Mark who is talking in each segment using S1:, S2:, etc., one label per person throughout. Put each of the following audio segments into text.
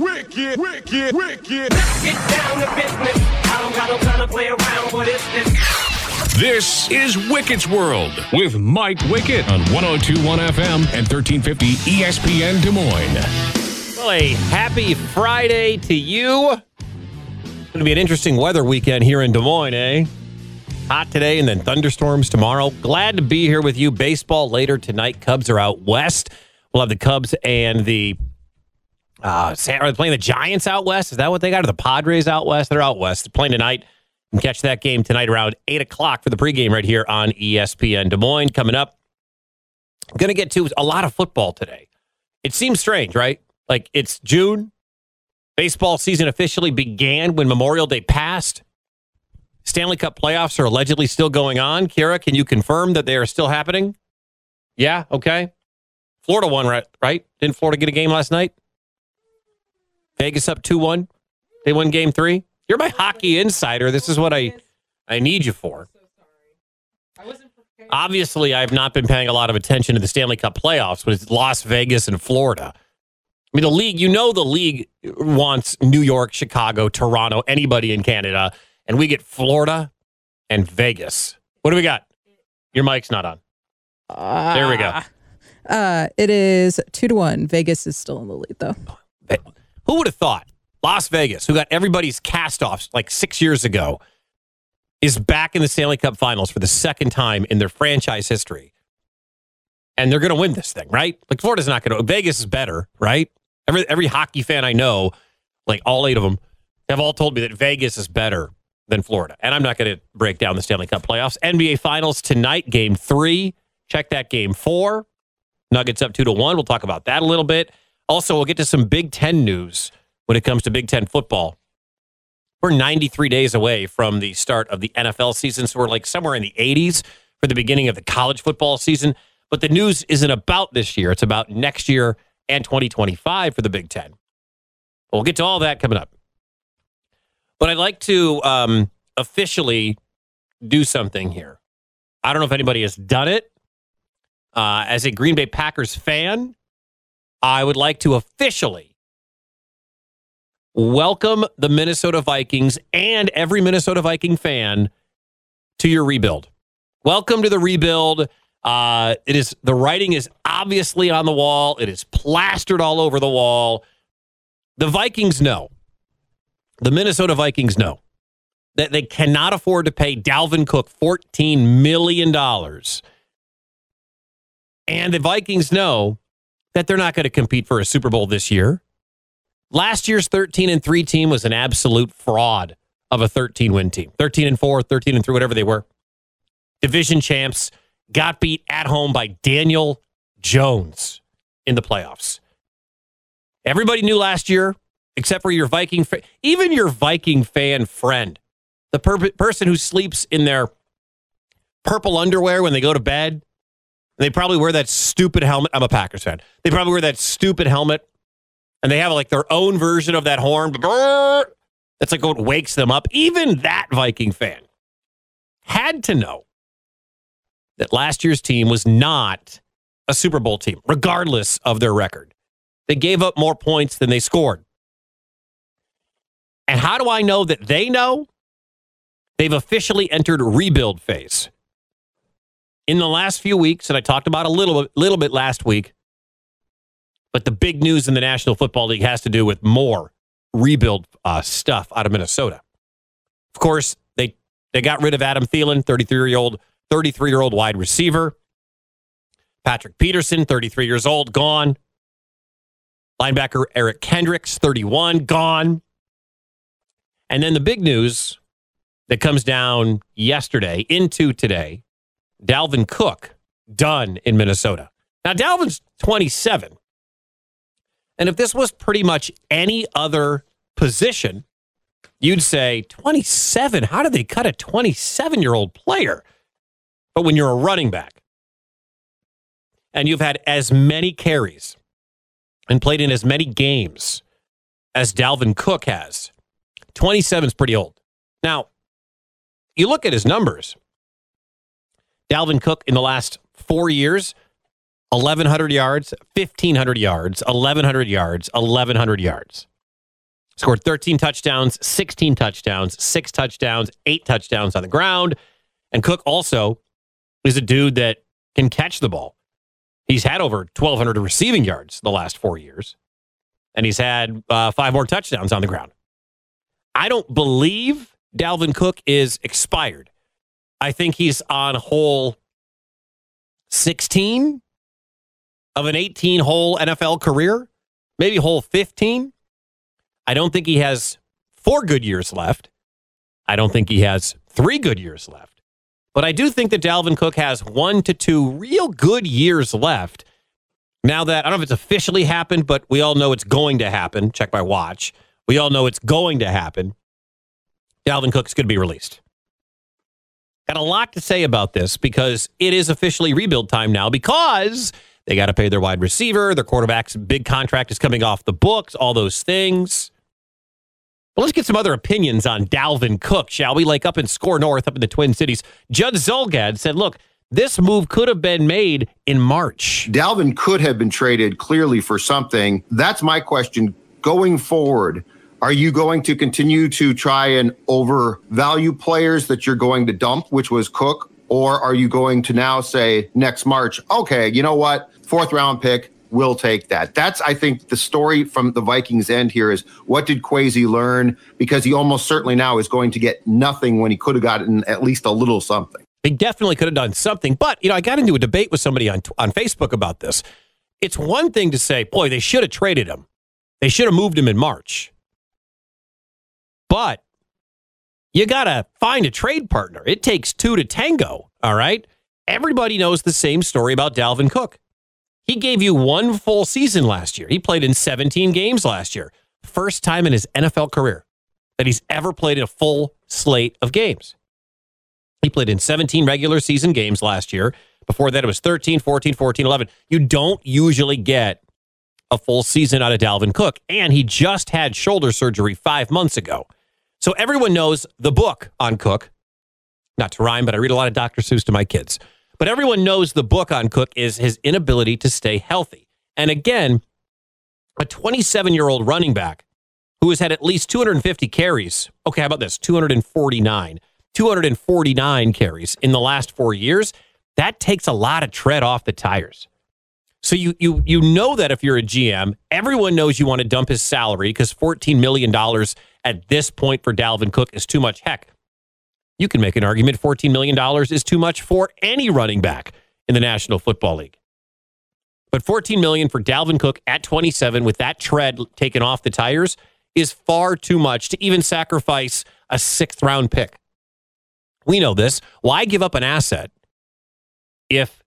S1: wicked, wicked, wicked, wicked.
S2: Get down to business. I don't got no time to play around. What is this?
S3: This is Wicket's World with Mike Wicket on 1021 FM and 1350 ESPN Des Moines.
S4: Well, a happy Friday to you. It's going to be an interesting weather weekend here in Des Moines, eh? Hot today and then thunderstorms tomorrow. Glad to be here with you. Baseball later tonight. Cubs are out west. We'll have the Cubs and the uh, are they playing the Giants out west? Is that what they got? Or the Padres out west? They're out west. They're playing tonight. You can catch that game tonight around 8 o'clock for the pregame right here on ESPN Des Moines. Coming up, I'm going to get to a lot of football today. It seems strange, right? Like it's June. Baseball season officially began when Memorial Day passed. Stanley Cup playoffs are allegedly still going on. Kira, can you confirm that they are still happening? Yeah, okay. Florida won? Right? Didn't Florida get a game last night? Vegas up 2 1. They won game three. You're my hockey insider. This is what I, I need you for. Obviously, I've not been paying a lot of attention to the Stanley Cup playoffs with Las Vegas and Florida. I mean, the league, you know, the league wants New York, Chicago, Toronto, anybody in Canada, and we get Florida and Vegas. What do we got? Your mic's not on. There we go.
S5: Uh, it is two to one. Vegas is still in the lead, though.
S4: Who would have thought Las Vegas, who got everybody's cast offs like six years ago, is back in the Stanley Cup finals for the second time in their franchise history? And they're going to win this thing, right? Like Florida's not going to. Vegas is better, right? Every every hockey fan I know, like all eight of them, have all told me that Vegas is better than Florida. And I'm not going to break down the Stanley Cup playoffs. NBA Finals tonight, game three. Check that game four. Nuggets up two to one. We'll talk about that a little bit. Also, we'll get to some Big Ten news when it comes to Big Ten football. We're 93 days away from the start of the NFL season, so we're like somewhere in the 80s for the beginning of the college football season. But the news isn't about this year; it's about next year and 2025 for the Big Ten. We'll get to all that coming up. But I'd like to um, officially do something here. I don't know if anybody has done it. Uh, as a Green Bay Packers fan, I would like to officially welcome the Minnesota Vikings and every Minnesota Viking fan to your rebuild. Welcome to the rebuild. Uh, it is the writing is obviously on the wall. It is plastered all over the wall. The Vikings know. The Minnesota Vikings know that they cannot afford to pay Dalvin Cook $14 million. And the Vikings know that they're not going to compete for a Super Bowl this year. Last year's 13 and 3 team was an absolute fraud of a 13 win team. 13 and 4, 13 and 3, whatever they were. Division champs got beat at home by Daniel Jones in the playoffs. Everybody knew last year, except for your Viking, fa- even your Viking fan friend, the per- person who sleeps in their purple underwear when they go to bed. They probably wear that stupid helmet. I'm a Packers fan. They probably wear that stupid helmet and they have like their own version of that horn. That's like what wakes them up. Even that Viking fan had to know that last year's team was not a Super Bowl team, regardless of their record. They gave up more points than they scored. And how do I know that they know? They've officially entered rebuild phase. In the last few weeks, and I talked about a little, little bit last week, but the big news in the National Football League has to do with more rebuild uh, stuff out of Minnesota. Of course, they they got rid of Adam Thielen, 33 year old 33 year old wide receiver. Patrick Peterson, 33 years old, gone. Linebacker Eric Kendricks, 31, gone. And then the big news that comes down yesterday into today Dalvin Cook, done in Minnesota. Now, Dalvin's 27. And if this was pretty much any other position, you'd say 27. How did they cut a 27 year old player? But when you're a running back and you've had as many carries and played in as many games as Dalvin Cook has, 27 is pretty old. Now, you look at his numbers. Dalvin Cook in the last four years, 1,100 yards, 1,500 yards, 1,100 yards, 1,100 yards. Scored 13 touchdowns, 16 touchdowns, six touchdowns, eight touchdowns on the ground. And Cook also is a dude that can catch the ball. He's had over 1,200 receiving yards the last four years, and he's had uh, five more touchdowns on the ground. I don't believe Dalvin Cook is expired. I think he's on hole 16 of an 18 hole NFL career, maybe hole 15. I don't think he has four good years left. I don't think he has three good years left. But I do think that Dalvin Cook has one to two real good years left. Now that I don't know if it's officially happened, but we all know it's going to happen. Check my watch. We all know it's going to happen. Dalvin Cook's going to be released. Got a lot to say about this because it is officially rebuild time now because they got to pay their wide receiver, their quarterback's big contract is coming off the books, all those things. Well, let's get some other opinions on Dalvin Cook, shall we? Like up in Score North, up in the Twin Cities. Judd Zulgad said, look, this move could have been made in March.
S6: Dalvin could have been traded clearly for something. That's my question going forward. Are you going to continue to try and overvalue players that you're going to dump, which was Cook? Or are you going to now say next March, okay, you know what? Fourth round pick, we'll take that. That's, I think, the story from the Vikings' end here is what did Kwesi learn? Because he almost certainly now is going to get nothing when he could have gotten at least a little something.
S4: He definitely could have done something. But, you know, I got into a debate with somebody on, on Facebook about this. It's one thing to say, boy, they should have traded him. They should have moved him in March. But you got to find a trade partner. It takes two to tango. All right. Everybody knows the same story about Dalvin Cook. He gave you one full season last year. He played in 17 games last year. First time in his NFL career that he's ever played a full slate of games. He played in 17 regular season games last year. Before that, it was 13, 14, 14, 11. You don't usually get a full season out of Dalvin Cook. And he just had shoulder surgery five months ago. So everyone knows the book on Cook. Not to rhyme, but I read a lot of Dr. Seuss to my kids. But everyone knows the book on Cook is his inability to stay healthy. And again, a 27 year old running back who has had at least 250 carries. Okay, how about this? 249. 249 carries in the last four years. That takes a lot of tread off the tires. So you you you know that if you're a GM, everyone knows you want to dump his salary because 14 million dollars at this point for Dalvin Cook is too much. Heck, you can make an argument $14 million is too much for any running back in the National Football League. But 14 million for Dalvin Cook at 27 with that tread taken off the tires is far too much to even sacrifice a sixth round pick. We know this. Why give up an asset if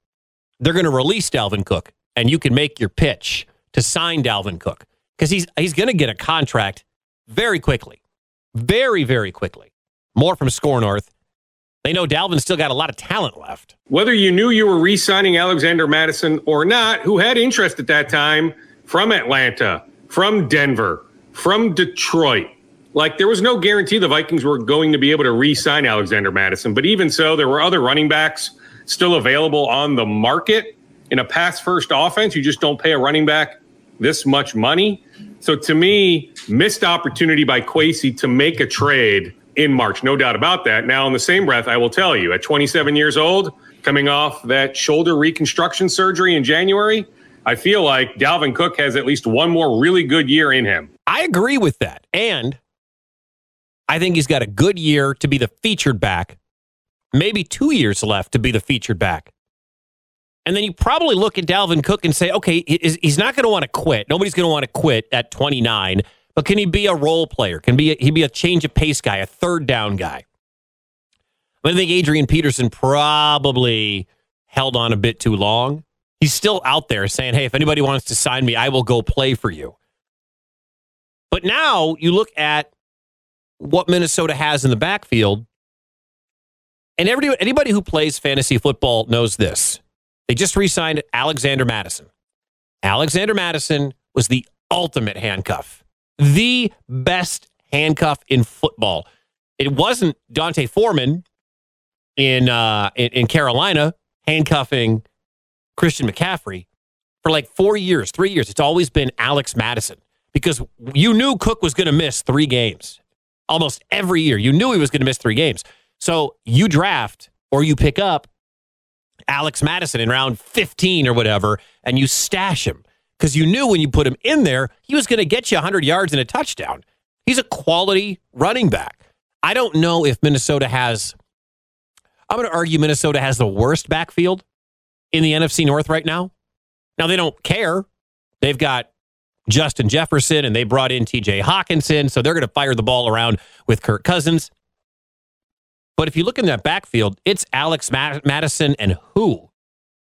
S4: they're going to release Dalvin Cook and you can make your pitch to sign Dalvin Cook? Because he's he's going to get a contract very quickly. Very, very quickly. More from Score North. They know Dalvin's still got a lot of talent left.
S7: Whether you knew you were re signing Alexander Madison or not, who had interest at that time from Atlanta, from Denver, from Detroit. Like, there was no guarantee the Vikings were going to be able to re sign Alexander Madison. But even so, there were other running backs still available on the market. In a pass first offense, you just don't pay a running back this much money. So to me, missed opportunity by Kwesi to make a trade in March, no doubt about that. Now, in the same breath, I will tell you, at 27 years old, coming off that shoulder reconstruction surgery in January, I feel like Dalvin Cook has at least one more really good year in him.
S4: I agree with that. And I think he's got a good year to be the featured back, maybe two years left to be the featured back. And then you probably look at Dalvin Cook and say, okay, he's not going to want to quit. Nobody's going to want to quit at 29. But can he be a role player? Can be a, he be a change of pace guy, a third down guy? I think Adrian Peterson probably held on a bit too long. He's still out there saying, hey, if anybody wants to sign me, I will go play for you. But now you look at what Minnesota has in the backfield, and everybody, anybody who plays fantasy football knows this. They just re signed Alexander Madison. Alexander Madison was the ultimate handcuff, the best handcuff in football. It wasn't Dante Foreman in, uh, in, in Carolina handcuffing Christian McCaffrey for like four years, three years. It's always been Alex Madison because you knew Cook was going to miss three games almost every year. You knew he was going to miss three games. So you draft or you pick up Alex Madison in round 15 or whatever, and you stash him because you knew when you put him in there, he was going to get you 100 yards and a touchdown. He's a quality running back. I don't know if Minnesota has, I'm going to argue Minnesota has the worst backfield in the NFC North right now. Now, they don't care. They've got Justin Jefferson and they brought in TJ Hawkinson, so they're going to fire the ball around with Kirk Cousins. But if you look in that backfield, it's Alex Madison and who?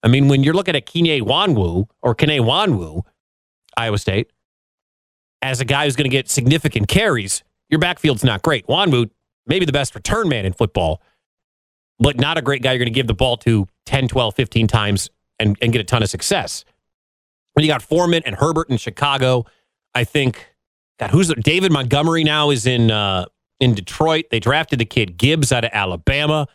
S4: I mean, when you're looking at Kene Wanwu or Kene Wanwu, Iowa State, as a guy who's going to get significant carries, your backfield's not great. Wanwu, maybe the best return man in football, but not a great guy you're going to give the ball to 10, 12, 15 times and, and get a ton of success. When you got Foreman and Herbert in Chicago, I think, God, who's David Montgomery now is in uh, in Detroit. They drafted the kid Gibbs out of Alabama.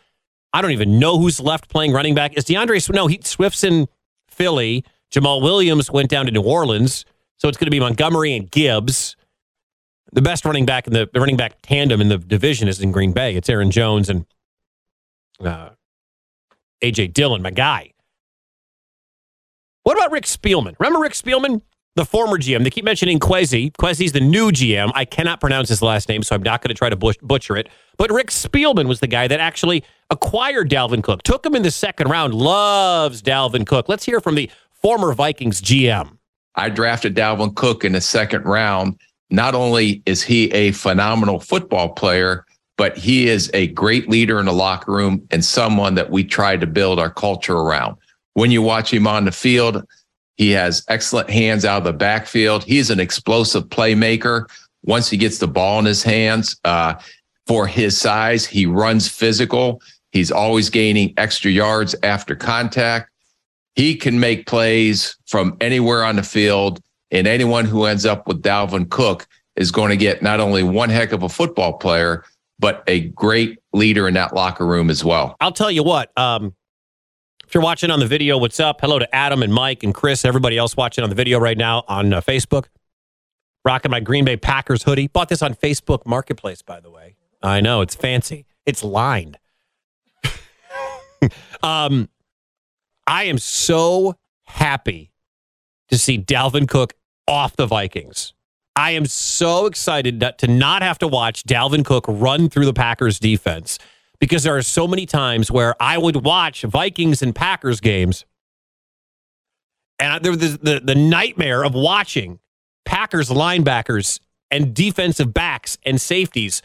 S4: I don't even know who's left playing running back. Is DeAndre No, he Swift's in Philly. Jamal Williams went down to New Orleans. So it's going to be Montgomery and Gibbs. The best running back in the, the running back tandem in the division is in Green Bay. It's Aaron Jones and uh, AJ Dillon, my guy. What about Rick Spielman? Remember Rick Spielman? The former GM. They keep mentioning Kwesi. Kwesi's the new GM. I cannot pronounce his last name, so I'm not going to try to butcher it. But Rick Spielman was the guy that actually acquired Dalvin Cook, took him in the second round, loves Dalvin Cook. Let's hear from the former Vikings GM.
S8: I drafted Dalvin Cook in the second round. Not only is he a phenomenal football player, but he is a great leader in the locker room and someone that we try to build our culture around. When you watch him on the field, he has excellent hands out of the backfield. He's an explosive playmaker. Once he gets the ball in his hands, uh, for his size, he runs physical. He's always gaining extra yards after contact. He can make plays from anywhere on the field, and anyone who ends up with Dalvin Cook is going to get not only one heck of a football player, but a great leader in that locker room as well.
S4: I'll tell you what, um, if you're watching on the video, what's up? Hello to Adam and Mike and Chris, everybody else watching on the video right now on uh, Facebook. Rocking my Green Bay Packers hoodie. Bought this on Facebook Marketplace, by the way. I know, it's fancy. It's lined. um, I am so happy to see Dalvin Cook off the Vikings. I am so excited to not have to watch Dalvin Cook run through the Packers defense because there are so many times where I would watch Vikings and Packers games, and there was the, the nightmare of watching Packers linebackers and defensive backs and safeties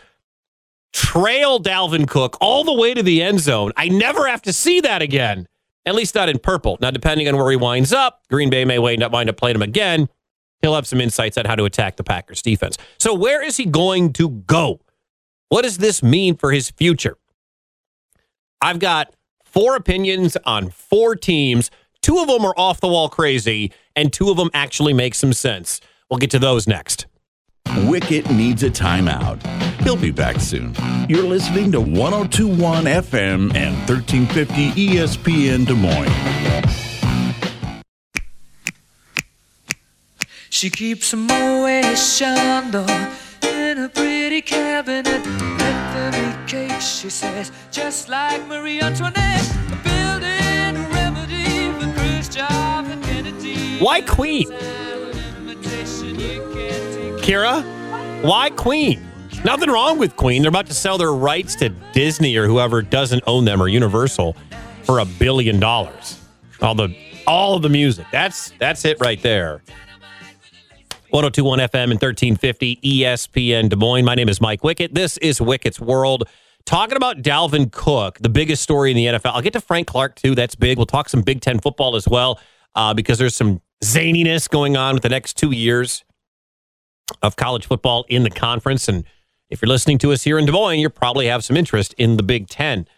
S4: trail Dalvin Cook all the way to the end zone. I never have to see that again, at least not in purple. Now, depending on where he winds up, Green Bay may wind up, wind up playing him again. He'll have some insights on how to attack the Packers defense. So, where is he going to go? What does this mean for his future? I've got four opinions on four teams. Two of them are off the wall crazy, and two of them actually make some sense. We'll get to those next.
S9: Wicket needs a timeout. He'll be back soon. You're listening to 1021 FM and 1350 ESPN Des Moines.
S10: She keeps a Moet Chandon in a pretty cabinet cake, she says, just like Marie Antoinette, building a remedy for and Kennedy.
S4: Why Queen? Kira, why Queen? Nothing wrong with Queen. They're about to sell their rights to Disney or whoever doesn't own them or Universal for a billion dollars. All the all of the music. That's that's it right there. 1021 FM and 1350 ESPN Des Moines. My name is Mike Wickett. This is Wickett's World. Talking about Dalvin Cook, the biggest story in the NFL. I'll get to Frank Clark too. That's big. We'll talk some Big Ten football as well uh, because there's some zaniness going on with the next two years of college football in the conference. And if you're listening to us here in Des Moines, you probably have some interest in the Big Ten.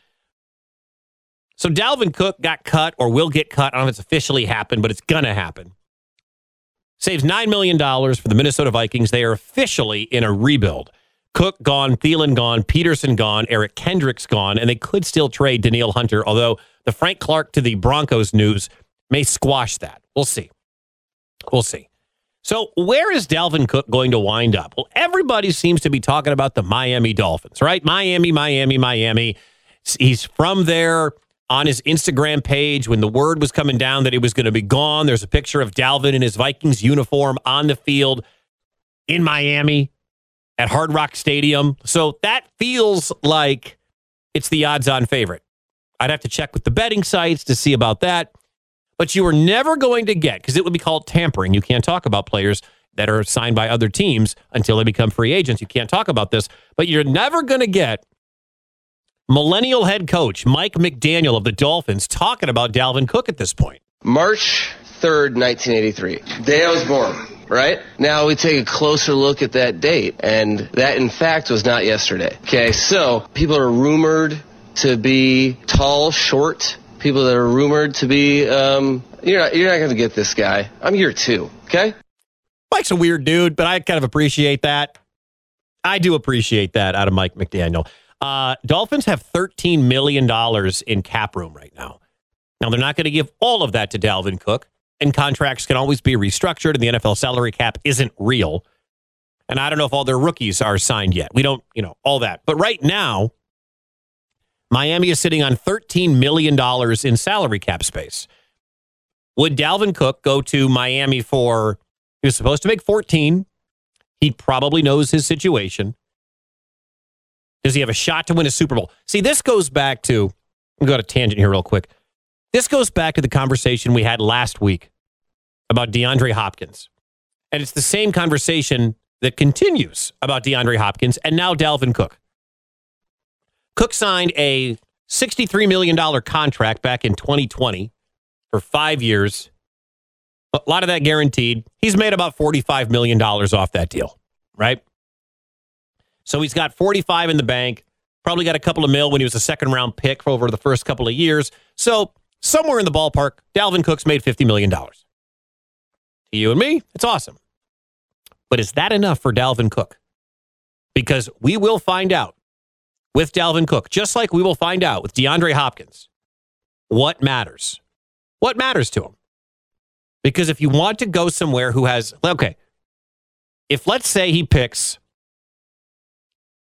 S4: So Dalvin Cook got cut or will get cut. I don't know if it's officially happened, but it's going to happen saves $9 million for the Minnesota Vikings. They are officially in a rebuild. Cook gone, Thielen gone, Peterson gone, Eric Kendricks gone, and they could still trade Danielle Hunter, although the Frank Clark to the Broncos news may squash that. We'll see. We'll see. So, where is Dalvin Cook going to wind up? Well, everybody seems to be talking about the Miami Dolphins, right? Miami, Miami, Miami. He's from there on his Instagram page when the word was coming down that he was going to be gone. There's a picture of Dalvin in his Vikings uniform on the field in Miami at Hard Rock Stadium. So, that feels like it's the odds on favorite. I'd have to check with the betting sites to see about that. But you are never going to get, because it would be called tampering. You can't talk about players that are signed by other teams until they become free agents. You can't talk about this, but you're never going to get millennial head coach Mike McDaniel of the Dolphins talking about Dalvin Cook at this point.
S11: March 3rd, 1983. Day I was born, right? Now we take a closer look at that date, and that in fact was not yesterday. Okay, so people are rumored to be tall, short, people that are rumored to be, um, you're not, you're not going to get this guy. I'm year two, okay?
S4: Mike's a weird dude, but I kind of appreciate that. I do appreciate that out of Mike McDaniel. Uh, Dolphins have $13 million in cap room right now. Now, they're not going to give all of that to Dalvin Cook, and contracts can always be restructured, and the NFL salary cap isn't real. And I don't know if all their rookies are signed yet. We don't, you know, all that. But right now, Miami is sitting on $13 million in salary cap space. Would Dalvin Cook go to Miami for, he was supposed to make 14. He probably knows his situation. Does he have a shot to win a Super Bowl? See, this goes back to, I'm going to tangent here real quick. This goes back to the conversation we had last week about DeAndre Hopkins. And it's the same conversation that continues about DeAndre Hopkins and now Dalvin Cook. Cook signed a $63 million contract back in 2020 for five years. A lot of that guaranteed. He's made about $45 million off that deal, right? So he's got 45 in the bank, probably got a couple of mil when he was a second round pick for over the first couple of years. So somewhere in the ballpark, Dalvin Cook's made $50 million. To you and me, it's awesome. But is that enough for Dalvin Cook? Because we will find out with Dalvin Cook, just like we will find out with DeAndre Hopkins, what matters. What matters to him? Because if you want to go somewhere who has, okay, if let's say he picks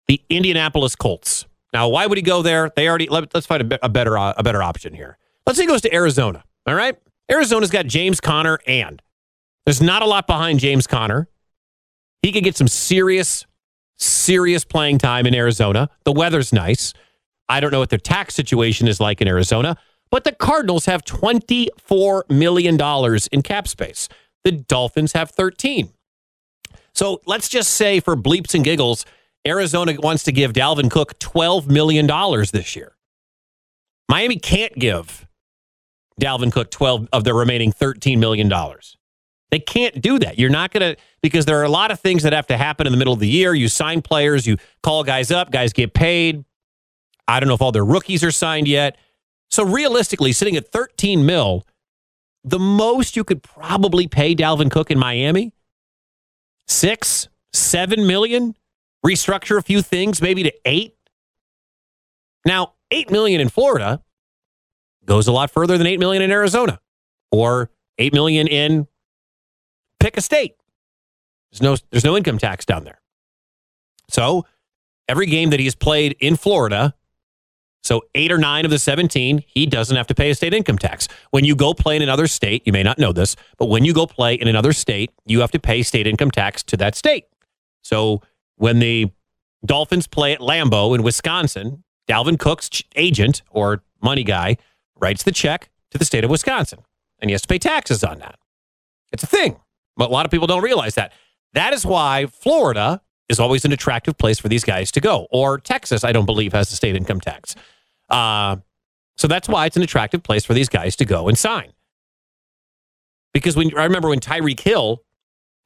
S4: the Indianapolis Colts. Now, why would he go there? They already, let, us find a, a better, uh, a better option here. Let's say he goes to Arizona. All right. Arizona's got James Conner and there's not a lot behind James Conner. He could get some serious serious playing time in Arizona. The weather's nice. I don't know what their tax situation is like in Arizona, but the Cardinals have $24 million in cap space. The Dolphins have 13. So let's just say for bleeps and giggles, Arizona wants to give Dalvin Cook $12 million this year. Miami can't give Dalvin Cook 12 of the remaining $13 million. They can't do that. You're not going to, because there are a lot of things that have to happen in the middle of the year. You sign players, you call guys up, guys get paid. I don't know if all their rookies are signed yet. So realistically, sitting at 13 mil, the most you could probably pay Dalvin Cook in Miami, six, seven million, restructure a few things, maybe to eight. Now, eight million in Florida goes a lot further than eight million in Arizona or eight million in pick a state. There's no there's no income tax down there. So every game that he's played in Florida, so eight or nine of the 17, he doesn't have to pay a state income tax. When you go play in another state, you may not know this, but when you go play in another state, you have to pay state income tax to that state. So when the Dolphins play at Lambeau in Wisconsin, Dalvin Cook's agent or money guy writes the check to the state of Wisconsin, and he has to pay taxes on that. It's a thing. But a lot of people don't realize that. That is why Florida is always an attractive place for these guys to go. Or Texas, I don't believe, has a state income tax. Uh, so that's why it's an attractive place for these guys to go and sign. Because when I remember when Tyreek Hill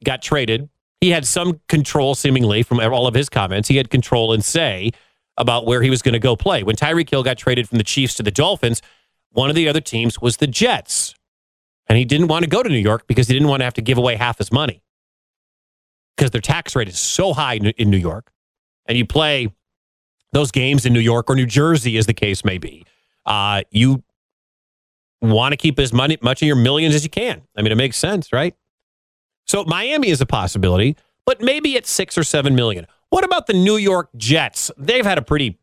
S4: got traded, he had some control, seemingly, from all of his comments. He had control and say about where he was going to go play. When Tyreek Hill got traded from the Chiefs to the Dolphins, one of the other teams was the Jets. And he didn't want to go to New York because he didn't want to have to give away half his money because their tax rate is so high in New York. And you play those games in New York or New Jersey, as the case may be. Uh, you want to keep as money, much of your millions as you can. I mean, it makes sense, right? So Miami is a possibility, but maybe at six or seven million. What about the New York Jets? They've had a pretty,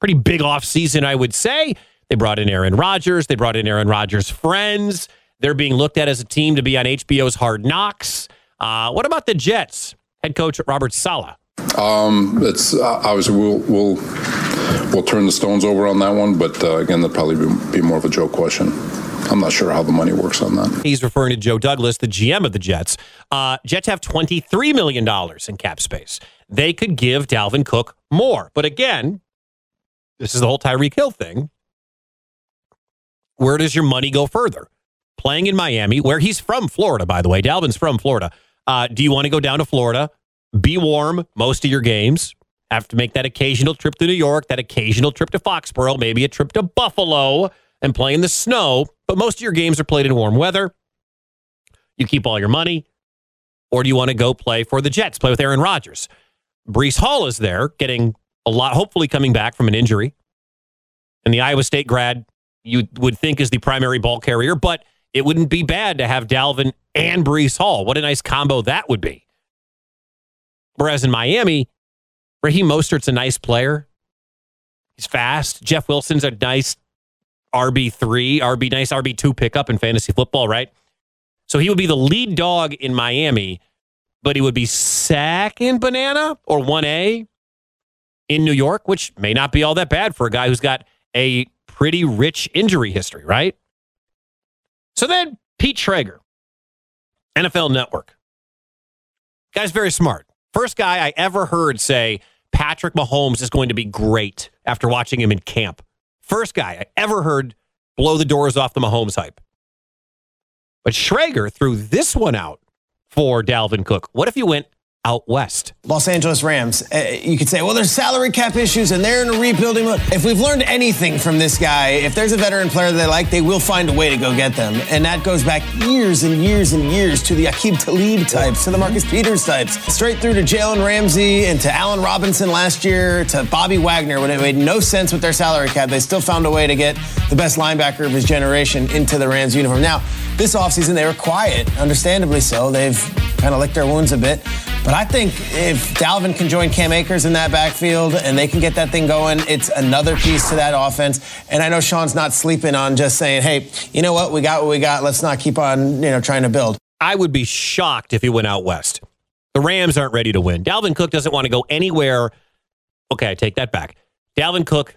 S4: pretty big offseason, I would say. They brought in Aaron Rodgers. They brought in Aaron Rodgers' friends. They're being looked at as a team to be on HBO's Hard Knocks. Uh, what about the Jets? Head coach Robert Sala.
S12: Um, it's uh, obviously we'll we'll we'll turn the stones over on that one, but uh, again, that'll probably be, be more of a joke question. I'm not sure how the money works on that.
S4: He's referring to Joe Douglas, the GM of the Jets. Uh, Jets have $23 million in cap space. They could give Dalvin Cook more. But again, this is the whole Tyreek Hill thing. Where does your money go further? Playing in Miami, where he's from Florida, by the way. Dalvin's from Florida. Uh, do you want to go down to Florida, be warm most of your games, have to make that occasional trip to New York, that occasional trip to Foxborough, maybe a trip to Buffalo and play in the snow, but most of your games are played in warm weather. You keep all your money, or do you want to go play for the Jets, play with Aaron Rodgers? Brees Hall is there, getting a lot, hopefully coming back from an injury. And the Iowa State grad, you would think is the primary ball carrier, but it wouldn't be bad to have Dalvin and Brees Hall. What a nice combo that would be. Whereas in Miami, Raheem Mostert's a nice player. He's fast. Jeff Wilson's a nice RB3, RB nice RB2 pickup in fantasy football, right? So he would be the lead dog in Miami, but he would be second banana or 1A in New York, which may not be all that bad for a guy who's got a pretty rich injury history, right? So then Pete Schrager, NFL Network. Guy's very smart. First guy I ever heard say Patrick Mahomes is going to be great after watching him in camp. First guy I ever heard blow the doors off the Mahomes hype. But Schrager threw this one out for Dalvin Cook. What if you went out west?
S13: Los Angeles Rams. Uh, you could say, well, there's salary cap issues and they're in a rebuilding mode. If we've learned anything from this guy, if there's a veteran player they like, they will find a way to go get them. And that goes back years and years and years to the Akib Talib types, to the Marcus Peters types, straight through to Jalen Ramsey and to Allen Robinson last year, to Bobby Wagner, when it made no sense with their salary cap. They still found a way to get the best linebacker of his generation into the Rams uniform. Now, this offseason, they were quiet, understandably so. They've kind of licked their wounds a bit. But I think if Dalvin can join Cam Akers in that backfield and they can get that thing going, it's another piece to that offense. And I know Sean's not sleeping on just saying, hey, you know what? We got what we got. Let's not keep on, you know, trying to build.
S4: I would be shocked if he went out west. The Rams aren't ready to win. Dalvin Cook doesn't want to go anywhere. Okay, I take that back. Dalvin Cook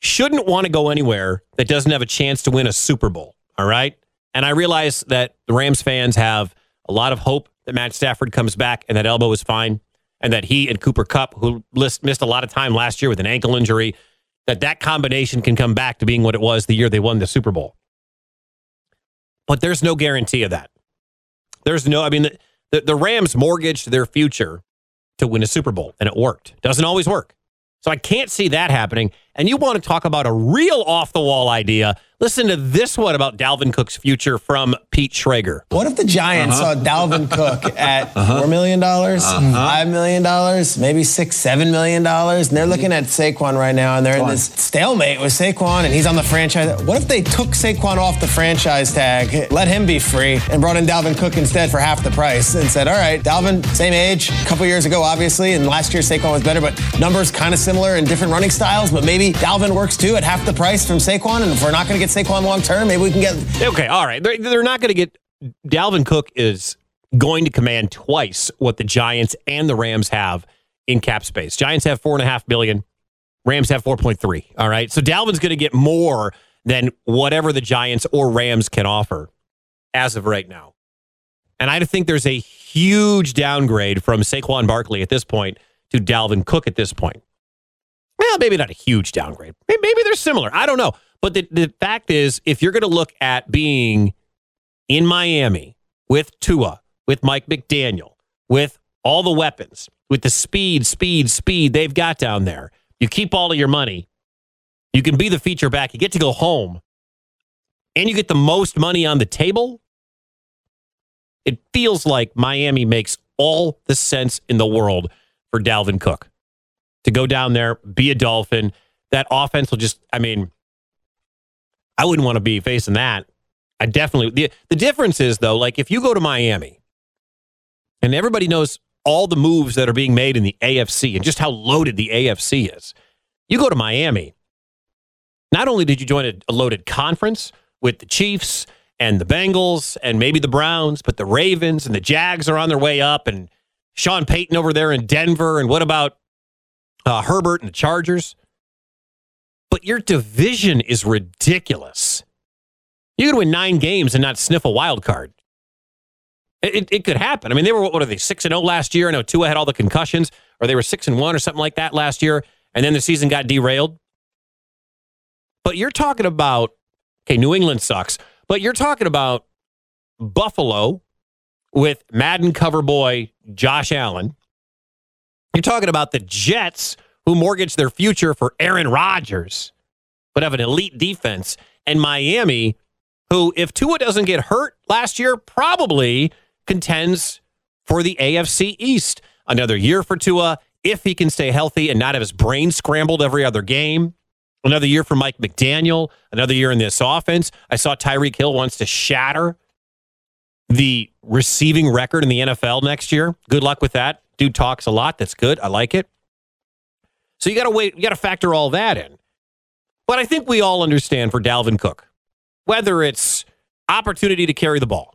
S4: shouldn't want to go anywhere that doesn't have a chance to win a Super Bowl. All right. And I realize that the Rams fans have a lot of hope that Matt Stafford comes back and that elbow is fine, and that he and Cooper Cup, who list, missed a lot of time last year with an ankle injury, that that combination can come back to being what it was the year they won the Super Bowl. But there's no guarantee of that. There's no, I mean, the, the, the Rams mortgaged their future to win a Super Bowl, and it worked. Doesn't always work. So I can't see that happening. And you want to talk about a real off the wall idea? Listen to this one about Dalvin Cook's future from Pete Schrager.
S13: What if the Giants
S4: Uh-huh.
S13: saw Dalvin Cook at
S4: Uh-huh.
S13: $4 million,
S4: Uh-huh.
S13: $5 million, maybe six, $7 million? And they're looking at Saquon right now, and they're in this stalemate with Saquon, and he's on the franchise. What if they took Saquon off the franchise tag, let him be free, and brought in Dalvin Cook instead for half the price and said, all right, Dalvin, same age, a couple years ago, obviously, and last year Saquon was better, but numbers kind of similar in different running styles, but maybe Dalvin works too at half the price from Saquon, and if we're not going to get Saquon long term, maybe we can get
S4: Okay, all right. They're, they're not going to get. Dalvin Cook is going to command twice what the Giants and the Rams have in cap space. Giants have four and a half billion. Rams have four point three. All right, so Dalvin's going to get more than whatever the Giants or Rams can offer as of right now. And I think there's a huge downgrade from Saquon Barkley at this point to Dalvin Cook at this point. Well, maybe not a huge downgrade. Maybe they're similar. I don't know. But the, the fact is, if you're going to look at being in Miami with Tua, with Mike McDaniel, with all the weapons, with the speed, speed, speed they've got down there, you keep all of your money. You can be the feature back. You get to go home, and you get the most money on the table. It feels like Miami makes all the sense in the world for Dalvin Cook to go down there, be a Dolphin. That offense will just, I mean, I wouldn't want to be facing that. I definitely, the, the difference is though, like if you go to Miami And everybody knows all the moves that are being made in the AFC and just how loaded the AFC is. You go to Miami. Not only did you join a, a loaded conference with the Chiefs and the Bengals and maybe the Browns, but the Ravens and the Jags are on their way up, and Sean Payton over there in Denver. And what about uh, Herbert and the Chargers? But your division is ridiculous. You could win nine games and not sniff a wild card. It, it, it could happen. I mean, they were what are they six and zero last year? I know Tua had all the concussions, or they were six and one or something like that last year, and then the season got derailed. But you're talking about okay, New England sucks, but you're talking about Buffalo with Madden cover boy Josh Allen. You're talking about the Jets who mortgaged their future for Aaron Rodgers, but have an elite defense, and Miami, who, if Tua doesn't get hurt last year, probably contends for the AFC East. Another year for Tua if he can stay healthy and not have his brain scrambled every other game. Another year for Mike McDaniel. Another year in this offense. I saw Tyreek Hill wants to shatter the receiving record in the NFL next year. Good luck with that. Dude talks a lot. That's good. I like it. So you got to wait. You got to factor all that in. But I think we all understand for Dalvin Cook, whether it's opportunity to carry the ball,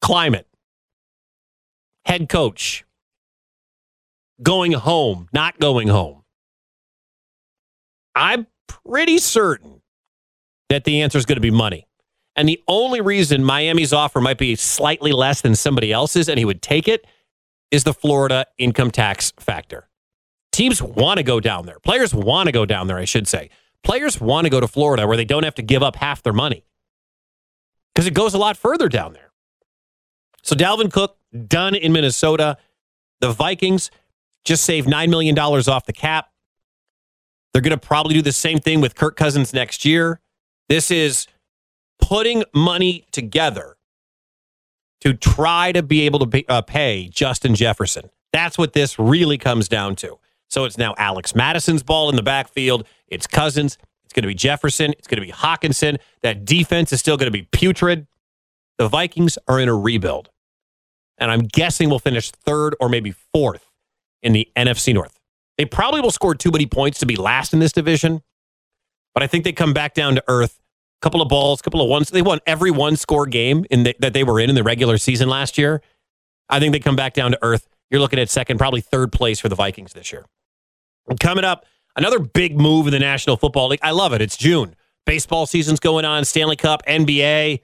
S4: climate, head coach, going home, not going home. I'm pretty certain that the answer is going to be money. And the only reason Miami's offer might be slightly less than somebody else's and he would take it is the Florida income tax factor. Teams want to go down there. Players want to go down there, I should say. Players want to go to Florida where they don't have to give up half their money because it goes a lot further down there. So Dalvin Cook done in Minnesota. The Vikings just saved $9 million off the cap. They're going to probably do the same thing with Kirk Cousins next year. This is putting money together to try to be able to pay, uh, pay Justin Jefferson. That's what this really comes down to. So it's now Alex Madison's ball in the backfield. It's Cousins. It's going to be Jefferson. It's going to be Hawkinson. That defense is still going to be putrid. The Vikings are in a rebuild. And I'm guessing we'll finish third or maybe fourth in the NFC North. They probably will score too many points to be last in this division, but I think they come back down to earth. Couple of balls, couple of ones. They won every one score game in the, that they were in in the regular season last year. I think they come back down to earth. You're looking at second, probably third place for the Vikings this year. Coming up, another big move in the National Football League. I love it. It's June. Baseball season's going on, Stanley Cup, NBA,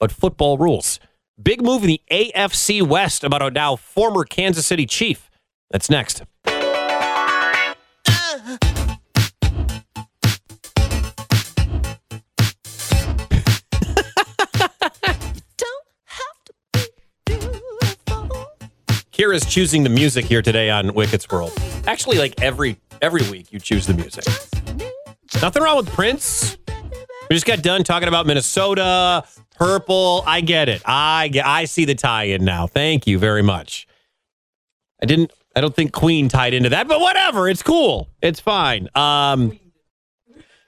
S4: but football rules. Big move in the AFC West about a now former Kansas City Chief. That's next. Kira's choosing the music here today on Wicket's World. Actually, like every every week, you choose the music. Nothing wrong with Prince. We just got done talking about Minnesota, purple. I get it. I get. I see the tie-in now. Thank you very much. I didn't. I don't think Queen tied into that, but whatever. It's cool. It's fine. Um,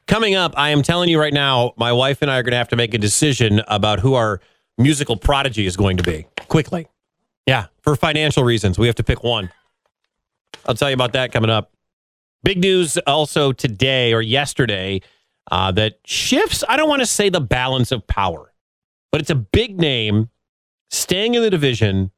S4: coming up, I am telling you right now, my wife and I are going to have to make a decision about who our musical prodigy is going to be quickly. Yeah, for financial reasons, we have to pick one. I'll tell you about that coming up. Big news also today or yesterday uh, that shifts, I don't want to say the balance of power, but it's a big name staying in the division,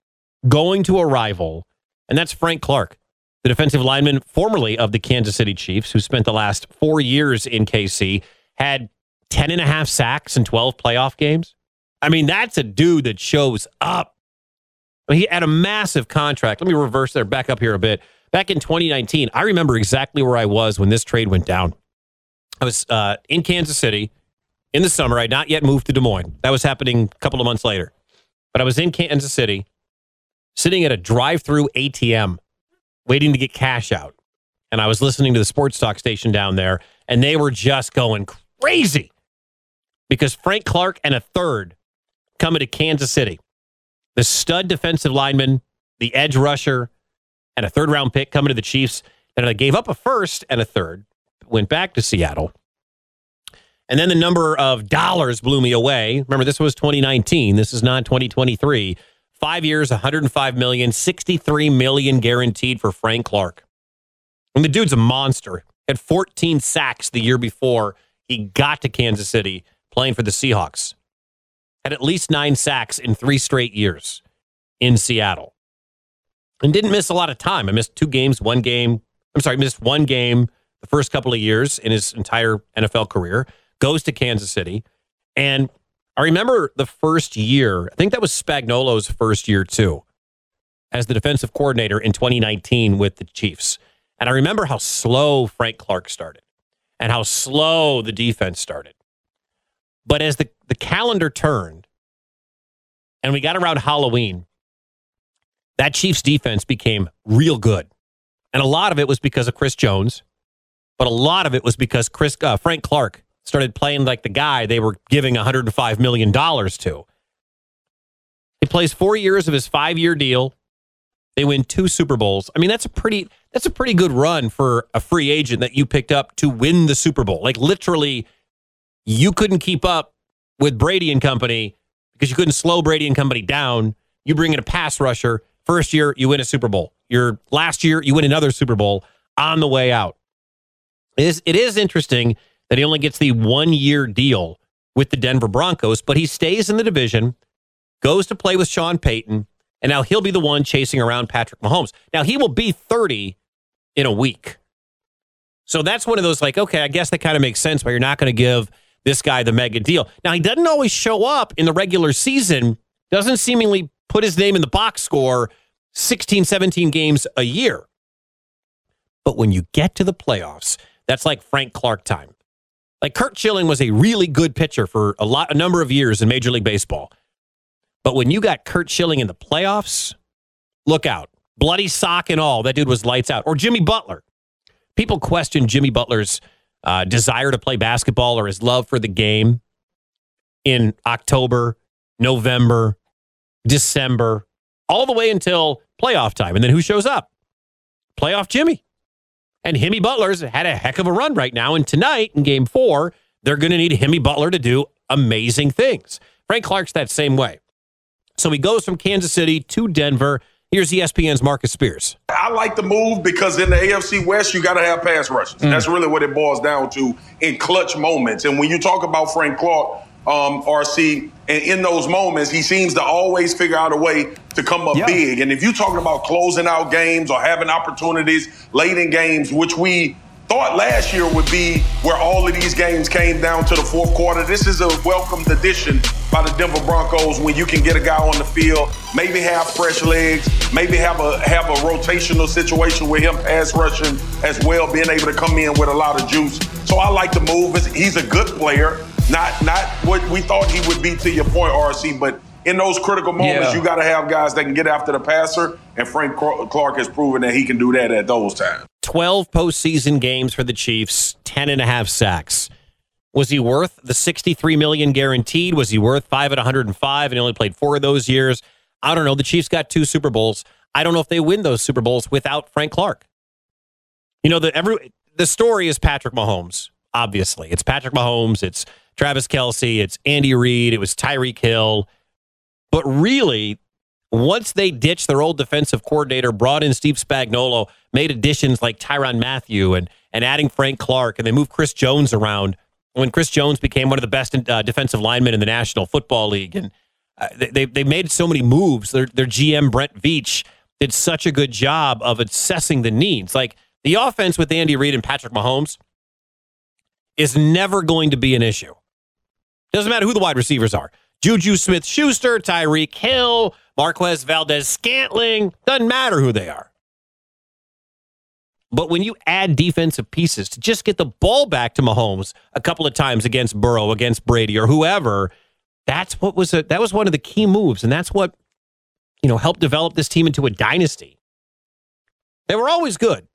S4: going to a rival, and that's Frank Clark, the defensive lineman formerly of the Kansas City Chiefs, who spent the last four years in KC, had 10 and a half sacks in 12 playoff games. I mean, that's a dude that shows up. I mean, he had a massive contract. Let me reverse there, back up here a bit. Back in 2019, I remember exactly where I was when this trade went down. I was uh, in Kansas City in the summer. I'd not yet moved to Des Moines. That was happening a couple of months later. But I was in Kansas City, sitting at a drive through ATM, waiting to get cash out. And I was listening to the sports talk station down there, and they were just going crazy because Frank Clark and a third coming to Kansas City. The stud defensive lineman, the edge rusher, and a third round pick coming to the Chiefs. I gave up a first and a third, went back to Seattle. And then the number of dollars blew me away. Remember, this was 2019. This is not 2023. Five years, 105 million, 63 million guaranteed for Frank Clark. And the dude's a monster. Had 14 sacks the year before he got to Kansas City playing for the Seahawks. Had at least nine sacks in three straight years in Seattle. And didn't miss a lot of time. I missed two games, one game. I'm sorry, missed one game the first couple of years in his entire NFL career. Goes to Kansas City. And I remember the first year, I think that was Spagnuolo's first year too, as the defensive coordinator in 2019 with the Chiefs. And I remember how slow Frank Clark started and how slow the defense started. But as the, the calendar turned and we got around Halloween, that Chiefs defense became real good. And a lot of it was because of Chris Jones, but a lot of it was because Chris uh, Frank Clark started playing like the guy they were giving $105 million to. He plays four years of his five year deal. They win two Super Bowls. I mean, that's a pretty that's a pretty good run for a free agent that you picked up to win the Super Bowl. Like literally, you couldn't keep up with Brady and company because you couldn't slow Brady and company down. You bring in a pass rusher. First year, you win a Super Bowl. Your last year, you win another Super Bowl on the way out. It is, it is interesting that he only gets the one year deal with the Denver Broncos, but he stays in the division, goes to play with Sean Payton, and now he'll be the one chasing around Patrick Mahomes. Now he will be 30 in a week. So that's one of those like, okay, I guess that kind of makes sense, but you're not going to give this guy the mega deal. Now he doesn't always show up in the regular season, doesn't seemingly put his name in the box score 16, 17 games a year. But when you get to the playoffs, that's like Frank Clark time. Like Curt Schilling was a really good pitcher for a lot, a number of years in Major League Baseball. But when you got Curt Schilling in the playoffs, look out. Bloody sock and all, that dude was lights out. Or Jimmy Butler. People question Jimmy Butler's uh, desire to play basketball or his love for the game in October, November, December, all the way until playoff time. And then who shows up? Playoff Jimmy. And Himmy Butler's had a heck of a run right now. And tonight in game four, they're going to need Himmy Butler to do amazing things. Frank Clark's that same way. So he goes from Kansas City to Denver. Here's ESPN's Marcus Spears.
S1: I like the move because in the AFC West, you got to have pass rushes.
S4: Mm.
S1: That's really what it boils down to in clutch moments. And when you talk about Frank Clark, um, RC, and in those moments, he seems to always figure out a way to come up
S14: Yeah.
S1: big. And if you're talking about closing out games or having opportunities late in games, which we thought last year would be where all of these games came down to the fourth quarter, this is a welcomed addition by the Denver Broncos when you can get a guy on the field, maybe have fresh legs, maybe have a have a rotational situation with him pass rushing as well, being able to come in with a lot of juice. So I like the move. He's a good player, not not what we thought he would be to your point, RC, but in those critical moments,
S14: Yeah.
S1: you got to have guys that can get after the passer, and Frank Clark has proven that he can do that at those times.
S4: 12 postseason games for the Chiefs, 10 and a half sacks. Was he worth the 63 million guaranteed? Was he worth 5 at 105 and he only played 4 of those years? I don't know. The Chiefs got two Super Bowls. I don't know if they win those Super Bowls without Frank Clark. You know, the every the story is Patrick Mahomes, obviously. It's Patrick Mahomes, it's Travis Kelce, it's Andy Reid, it was Tyreek Hill. But really, once they ditched their old defensive coordinator, brought in Steve Spagnuolo, made additions like Tyrann Mathieu and and adding Frank Clark, and they moved Chris Jones around. When Chris Jones became one of the best uh, defensive linemen in the National Football League, and uh, they they they made so many moves. Their their GM Brett Veach did such a good job of assessing the needs. Like the offense with Andy Reid and Patrick Mahomes is never going to be an issue. Doesn't matter who the wide receivers are. Juju Smith Schuster, Tyreek Hill, Marquez Valdes Scantling. Doesn't matter who they are. But when you add defensive pieces to just get the ball back to Mahomes a couple of times against Burrow, against Brady, or whoever, that's what was a, that was one of the key moves, and that's what you know helped develop this team into a dynasty. They were always good,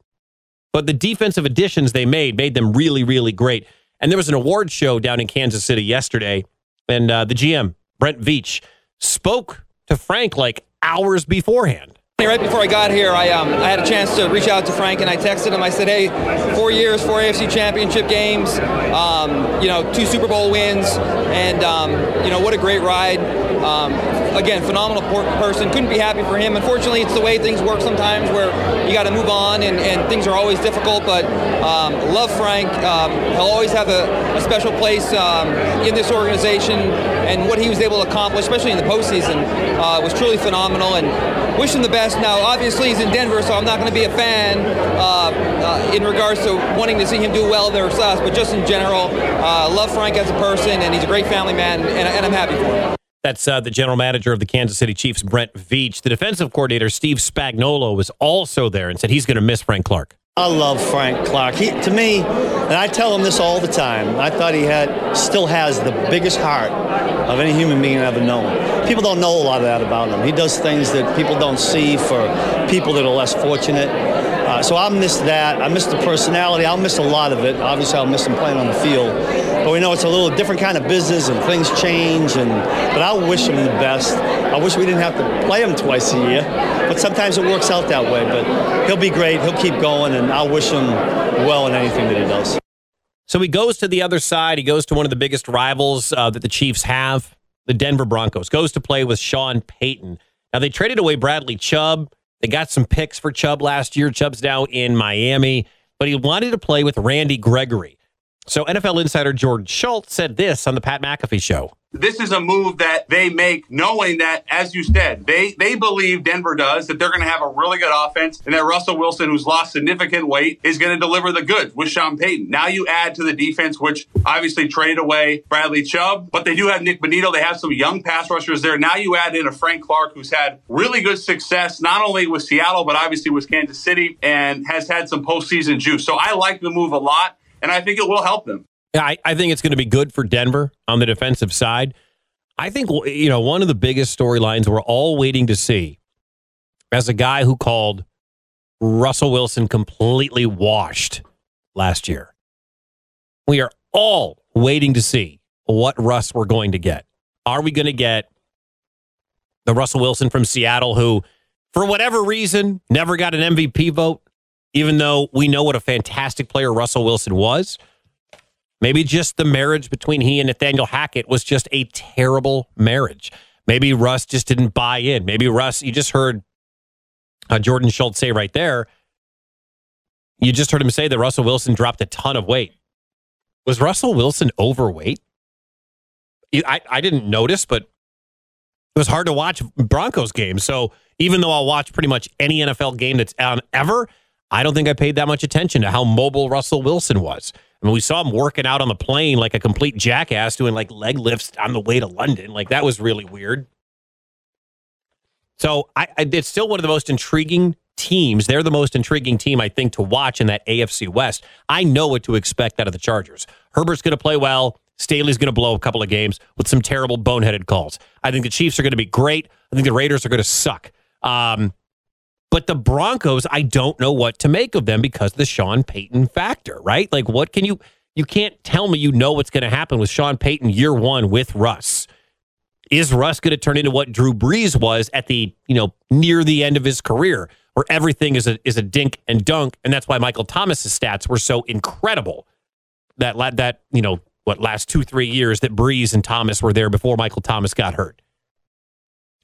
S4: but the defensive additions they made made them really, really great. And there was an award show down in Kansas City yesterday, and uh, the GM Brett Veach spoke to Frank like hours beforehand.
S14: Right before I got here, I, um, I had a chance to reach out to Frank and I texted him. I said, "Hey, four years, four AFC Championship games, um, you know, two Super Bowl wins, and um, you know what a great ride. Um, again, phenomenal person. Couldn't be happy for him. Unfortunately, it's the way things work sometimes where you got to move on and, and things are always difficult. But um, love Frank. Um, he'll always have a, a special place um, in this organization. And what he was able to accomplish, especially in the postseason, uh, was truly phenomenal. And wish him the best. Now, obviously, he's in Denver, so I'm not going to be a fan uh, uh, in regards to wanting to see him do well there. But just in general, uh, love Frank as a person, and he's a great family man, and, and I'm happy for him.
S4: That's uh, the general manager of the Kansas City Chiefs, Brett Veach. The defensive coordinator, Steve Spagnuolo, was also there and said he's going to miss Frank Clark.
S15: I love Frank Clark. He, to me, and I tell him this all the time. I thought he had, still has the biggest heart of any human being I've ever known. People don't know a lot of that about him. He does things that people don't see for people that are less fortunate. So I'll miss that. I miss the personality. I'll miss a lot of it. Obviously, I'll miss him playing on the field. But we know it's a little different kind of business and things change. And but I wish him the best. I wish we didn't have to play him twice a year. But sometimes it works out that way. But he'll be great. He'll keep going, and I'll wish him well in anything that he does.
S4: So he goes to the other side. He goes to one of the biggest rivals uh, that the Chiefs have, the Denver Broncos. Goes to play with Sean Payton. Now they traded away Bradley Chubb. They got some picks for Chubb last year. Chubb's now in Miami, but he wanted to play with Randy Gregory. So NFL insider Jordan Schultz said this on the Pat McAfee show.
S16: This is a move that they make knowing that, as you said, they, they believe Denver does, that they're going to have a really good offense and that Russell Wilson, who's lost significant weight, is going to deliver the goods with Sean Payton. Now you add to the defense, which obviously traded away Bradley Chubb, but they do have Nik Bonitto. They have some young pass rushers there. Now you add in a Frank Clark, who's had really good success, not only with Seattle, but obviously with Kansas City and has had some postseason juice. So I like the move a lot, and I think it will help them.
S4: I, I think it's going to be good for Denver on the defensive side. I think, you know, one of the biggest storylines we're all waiting to see as a guy who called Russell Wilson completely washed last year. We are all waiting to see what Russ we're going to get. Are we going to get the Russell Wilson from Seattle who, for whatever reason, never got an MVP vote, even though we know what a fantastic player Russell Wilson was? Maybe just the marriage between he and Nathaniel Hackett was just a terrible marriage. Maybe Russ just didn't buy in. Maybe Russ, you just heard uh, Jordan Schultz say right there, you just heard him say that Russell Wilson dropped a ton of weight. Was Russell Wilson overweight? I, I didn't notice, but it was hard to watch Broncos games. So even though I'll watch pretty much any NFL game that's on ever, I don't think I paid that much attention to how mobile Russell Wilson was. I mean, we saw him working out on the plane like a complete jackass, doing like leg lifts on the way to London. Like that was really weird. So I, I, it's still one of the most intriguing teams. They're the most intriguing team, I think, to watch in that AFC West. I know what to expect out of the Chargers. Herbert's going to play well. Staley's going to blow a couple of games with some terrible boneheaded calls. I think the Chiefs are going to be great. I think the Raiders are going to suck. Um, but the Broncos, I don't know what to make of them because of the Sean Payton factor, right? Like, what can you, you can't tell me you know what's going to happen with Sean Payton year one with Russ. Is Russ going to turn into what Drew Brees was at the, you know, near the end of his career, where everything is a, is a dink and dunk? And that's why Michael Thomas's stats were so incredible. That, that, you know, what last two, three years that Brees and Thomas were there before Michael Thomas got hurt.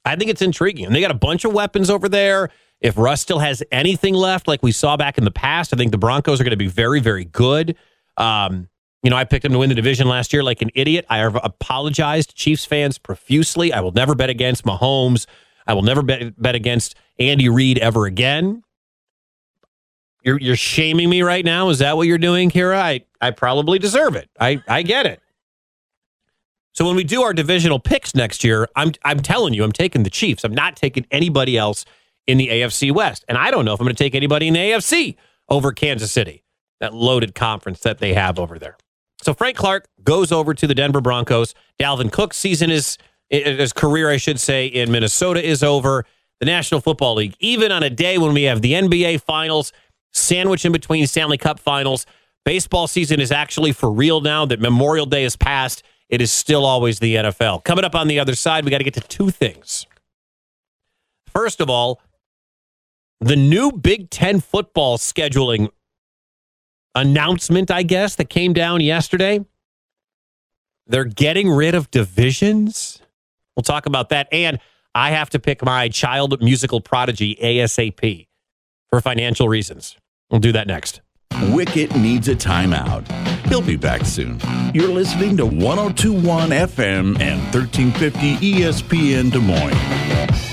S4: I think it's intriguing. And they got a bunch of weapons over there. If Russ still has anything left, like we saw back in the past, I think the Broncos are going to be very, very good. Um, you know, I picked them to win the division last year like an idiot. I have apologized Chiefs fans profusely. I will never bet against Mahomes. I will never bet, bet against Andy Reid ever again. You're you're shaming me right now. Is that what you're doing, Kira? I, I probably deserve it. I, I get it. So when we do our divisional picks next year, I'm I'm telling you, I'm taking the Chiefs. I'm not taking anybody else in the AFC West. And I don't know if I'm going to take anybody in the AFC over Kansas City, that loaded conference that they have over there. So Frank Clark goes over to the Denver Broncos. Dalvin Cook's season is his career, I should say, in Minnesota is over. The National Football League, even on a day when we have the NBA Finals sandwich in between Stanley Cup Finals, baseball season is actually for real now. That Memorial Day is past. It is still always the NFL. Coming up on the other side, we got to get to two things. First of all, the new Big Ten football scheduling announcement, I guess, that came down yesterday. They're getting rid of divisions. We'll talk about that. And I have to pick my child musical prodigy ASAP for financial reasons. We'll do that next.
S9: Wickett needs a timeout. He'll be back soon. You're listening to 1021 FM and 1350 ESPN Des Moines.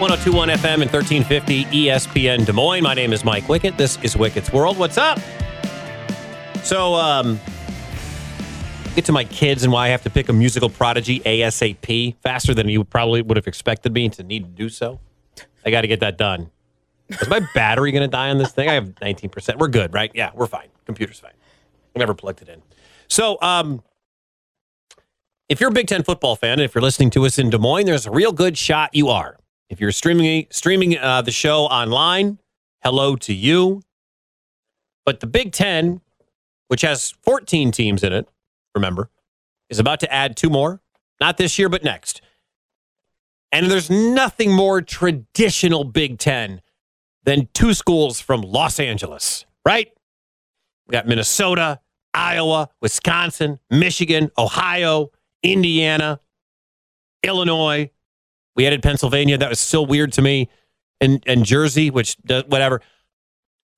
S4: 1021 FM and 1350 ESPN Des Moines. My name is Mike Wickett. This is Wickett's World. What's up? So, um, get to my kids and why I have to pick a musical prodigy ASAP faster than you probably would have expected me to need to do so. I got to get that done. Is my battery going to die on this thing? I have 19%. We're good, right? Yeah, we're fine. Computer's fine. I never plugged it in. So, um, if you're a Big Ten football fan, and if you're listening to us in Des Moines, there's a real good shot you are. If you're streaming streaming uh, the show online, hello to you. But the Big Ten, which has 14 teams in it, remember, is about to add two more. Not this year, but next. And there's nothing more traditional Big Ten than two schools from Los Angeles, right? We got Minnesota, Iowa, Wisconsin, Michigan, Ohio, Indiana, Illinois. We added Pennsylvania. That was still weird to me. And, and Jersey, which does whatever.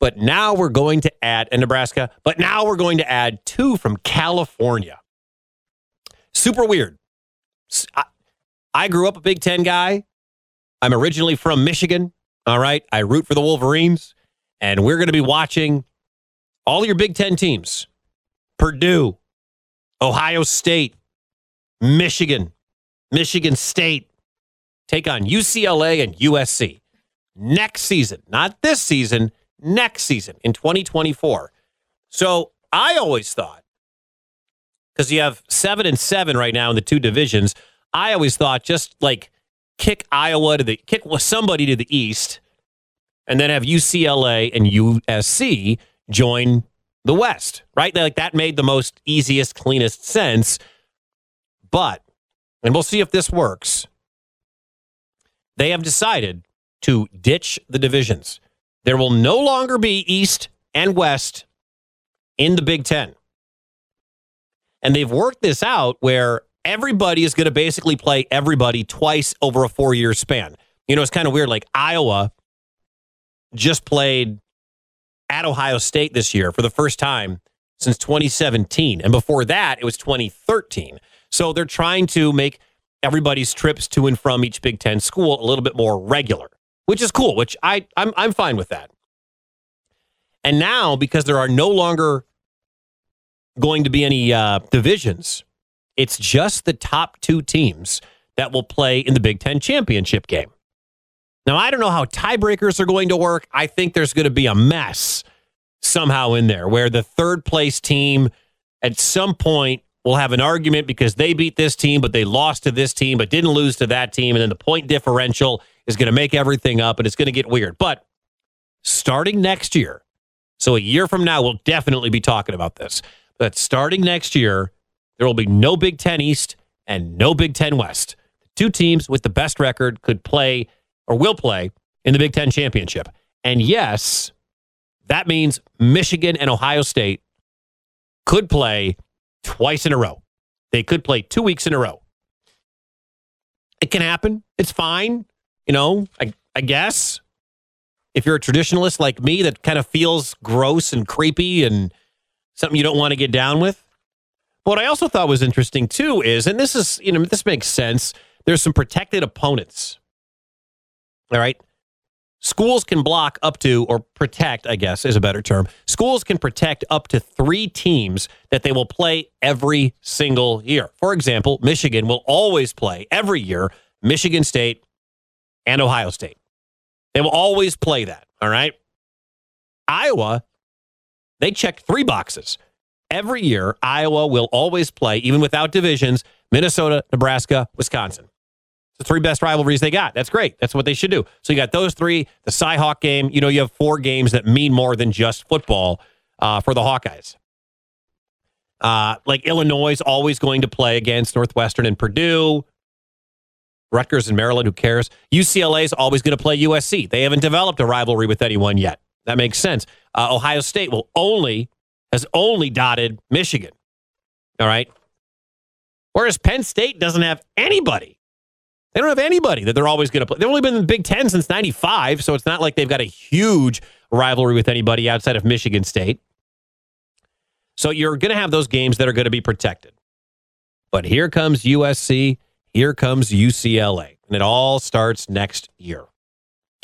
S4: But now we're going to add, and Nebraska, but now we're going to add two from California. Super weird. I grew up a Big Ten guy. I'm originally from Michigan. All right. I root for the Wolverines. And we're going to be watching all your Big Ten teams Purdue, Ohio State, Michigan, Michigan State take on UCLA and USC next season, not this season, next season in 2024. So I always thought, because you have seven and seven right now in the two divisions, I always thought just like kick Iowa to the kick somebody to the east, and then have UCLA and USC join the West, right? Like that made the most easiest, cleanest sense. But, and we'll see if this works, they have decided to ditch the divisions. There will no longer be East and West in the Big Ten. And they've worked this out where everybody is going to basically play everybody twice over a four year span. You know, it's kind of weird. Like Iowa just played at Ohio State this year for the first time since 2017. And before that, it was 2013. So they're trying to make everybody's trips to and from each Big Ten school a little bit more regular, which is cool, which I, I'm, I'm fine with that. And now, because there are no longer going to be any uh, divisions, it's just the top two teams that will play in the Big Ten championship game. Now, I don't know how tiebreakers are going to work. I think there's going to be a mess somehow in there where the third place team at some point will have an argument because they beat this team, but they lost to this team, but didn't lose to that team. And then the point differential is going to make everything up and it's going to get weird. But starting next year, so a year from now, we'll definitely be talking about this. But starting next year, there will be no Big Ten East and no Big Ten West. The two teams with the best record could play or will play in the Big Ten championship. And yes, that means Michigan and Ohio State could play twice in a row. They could play two weeks in a row. It can happen. It's fine. You know, I, I guess if you're a traditionalist like me that kind of feels gross and creepy and something you don't want to get down with. What I also thought was interesting too is, and this is, you know, this makes sense. There's some protected opponents. All right. Schools can block up to, or protect, I guess is a better term. Schools can protect up to three teams that they will play every single year. For example, Michigan will always play every year Michigan State and Ohio State. They will always play that. All right. Iowa, they check three boxes. Every year, Iowa will always play, even without divisions, Minnesota, Nebraska, Wisconsin the three best rivalries they got. That's great. That's what they should do. So you got those three, the Cyhawk game. You know, you have four games that mean more than just football uh, for the Hawkeyes. Uh, like Illinois is always going to play against Northwestern and Purdue. Rutgers and Maryland, who cares? UCLA is always going to play USC. They haven't developed a rivalry with anyone yet. That makes sense. Uh, Ohio State will only has only dotted Michigan. All right. Whereas Penn State doesn't have anybody. They don't have anybody that they're always going to play. They've only been in the Big Ten since 95, so it's not like they've got a huge rivalry with anybody outside of Michigan State. So you're going to have those games that are going to be protected. But here comes USC, here comes UCLA, and it all starts next year.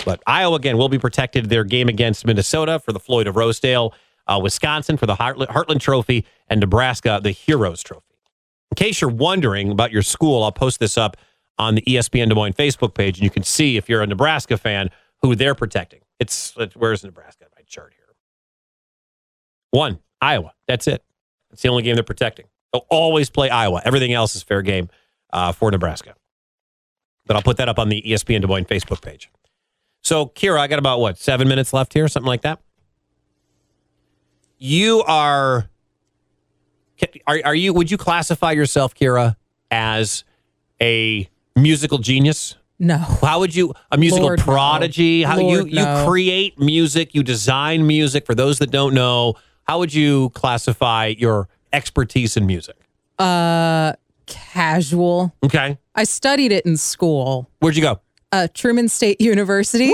S4: But Iowa, again, will be protected their game against Minnesota for the Floyd of Rosedale, uh, Wisconsin for the Heartland, Heartland Trophy, and Nebraska, the Heroes Trophy. In case you're wondering about your school, I'll post this up on the ESPN Des Moines Facebook page, and you can see if you're a Nebraska fan who they're protecting. It's, it's where's Nebraska? on My chart here. One, Iowa. That's it. It's the only game they're protecting. They'll always play Iowa. Everything else is fair game uh, for Nebraska. But I'll put that up on the ESPN Des Moines Facebook page. So, Kira, I got about what, seven minutes left here, something like that? You are, are, are you, would you classify yourself, Kira, as a musical genius?
S5: No.
S4: How would you a musical
S5: Lord, no.
S4: prodigy? How
S5: Lord,
S4: you
S5: no.
S4: you create music, you design music for those that don't know. How would you classify your expertise in music?
S5: Uh, casual.
S4: Okay.
S5: I studied it in school.
S4: Where'd you go?
S5: Uh, Truman State University.